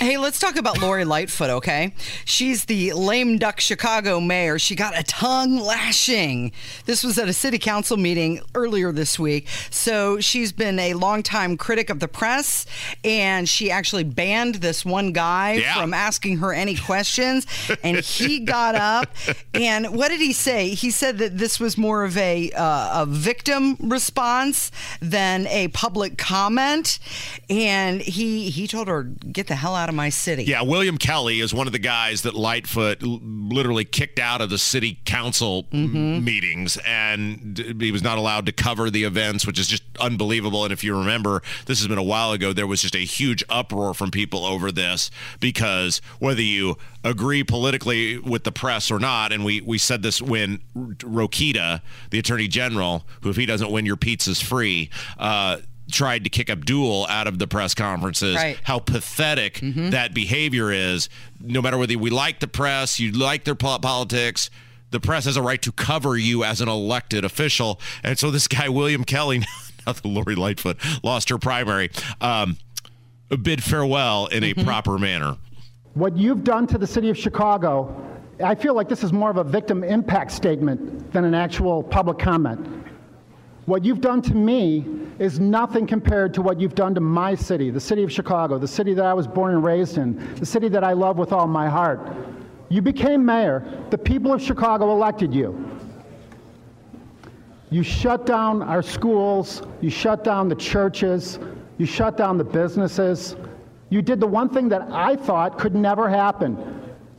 Hey, let's talk about Lori Lightfoot, okay? She's the lame duck Chicago mayor. She got a tongue lashing. This was at a city council meeting earlier this week. So she's been a longtime critic of the press, and she actually banned this one guy Yeah. from asking her any questions. and he got up, and what did he say? He said that this was more of a, uh, a victim response than a public comment, and he he told her, "Get the hell out of my city." Yeah, William Kelly is one of the guys that Lightfoot l- literally kicked out of the city council m- meetings, and he was not allowed to cover the events, which is just unbelievable. And if you remember, this has been a while ago. There was just a huge uproar from people over this because whether you agree politically with the press or not, and we we said this when R- Rokita, the attorney general, who if he doesn't win, your pizza's free. Uh, tried to kick Abdul out of the press conferences Right. how pathetic that behavior is. No matter whether we like the press, you like their politics, the press has a right to cover you as an elected official. And so this guy, William Kelly, now that Lori Lightfoot lost her primary, um, bid farewell in a proper manner. What you've done to the city of Chicago, I feel like this is more of a victim impact statement than an actual public comment. What you've done to me is nothing compared to what you've done to my city, the city of Chicago, the city that I was born and raised in, the city that I love with all my heart. You became mayor. The people of Chicago elected you. You shut down our schools, you shut down the churches, you shut down the businesses. You did the one thing that I thought could never happen.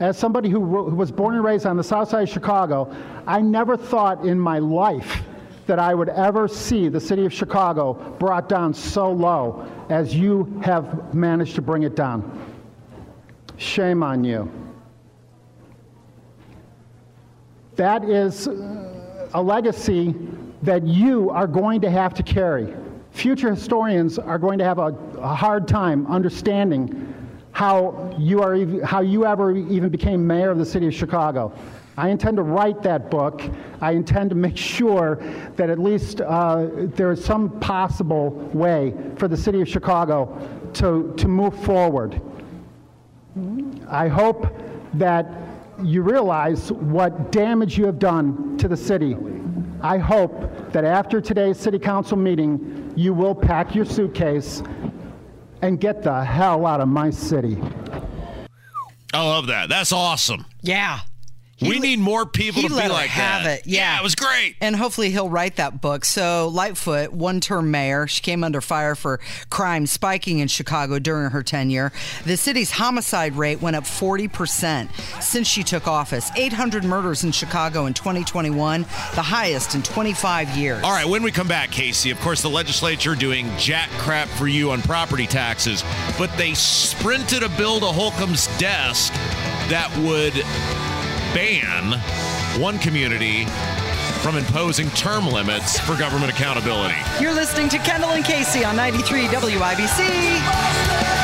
As somebody who, who was born and raised on the south side of Chicago, I never thought in my life that I would ever see the city of Chicago brought down so low as you have managed to bring it down. Shame on you. That is uh, a legacy that you are going to have to carry. Future historians are going to have a, a hard time understanding how you, are, how you ever even became mayor of the city of Chicago. I intend to write that book. I intend to make sure that at least uh, there is some possible way for the city of Chicago to, to move forward. I hope that you realize what damage you have done to the city. I hope that after today's city council meeting, you will pack your suitcase and get the hell out of my city. I love that. That's awesome. Yeah. We need more people he to be like have that. it. Yeah. it was great. And hopefully he'll write that book. So Lightfoot, one-term mayor, she came under fire for crime spiking in Chicago during her tenure. The city's homicide rate went up 40% since she took office. 800 murders in Chicago in 2021, the highest in 25 years. All right, when we come back, Casey, of course, the legislature doing jack crap for you on property taxes, but they sprinted a bill to Holcomb's desk that would ban one community from imposing term limits for government accountability. You're listening to Kendall and Casey on 93 WIBC.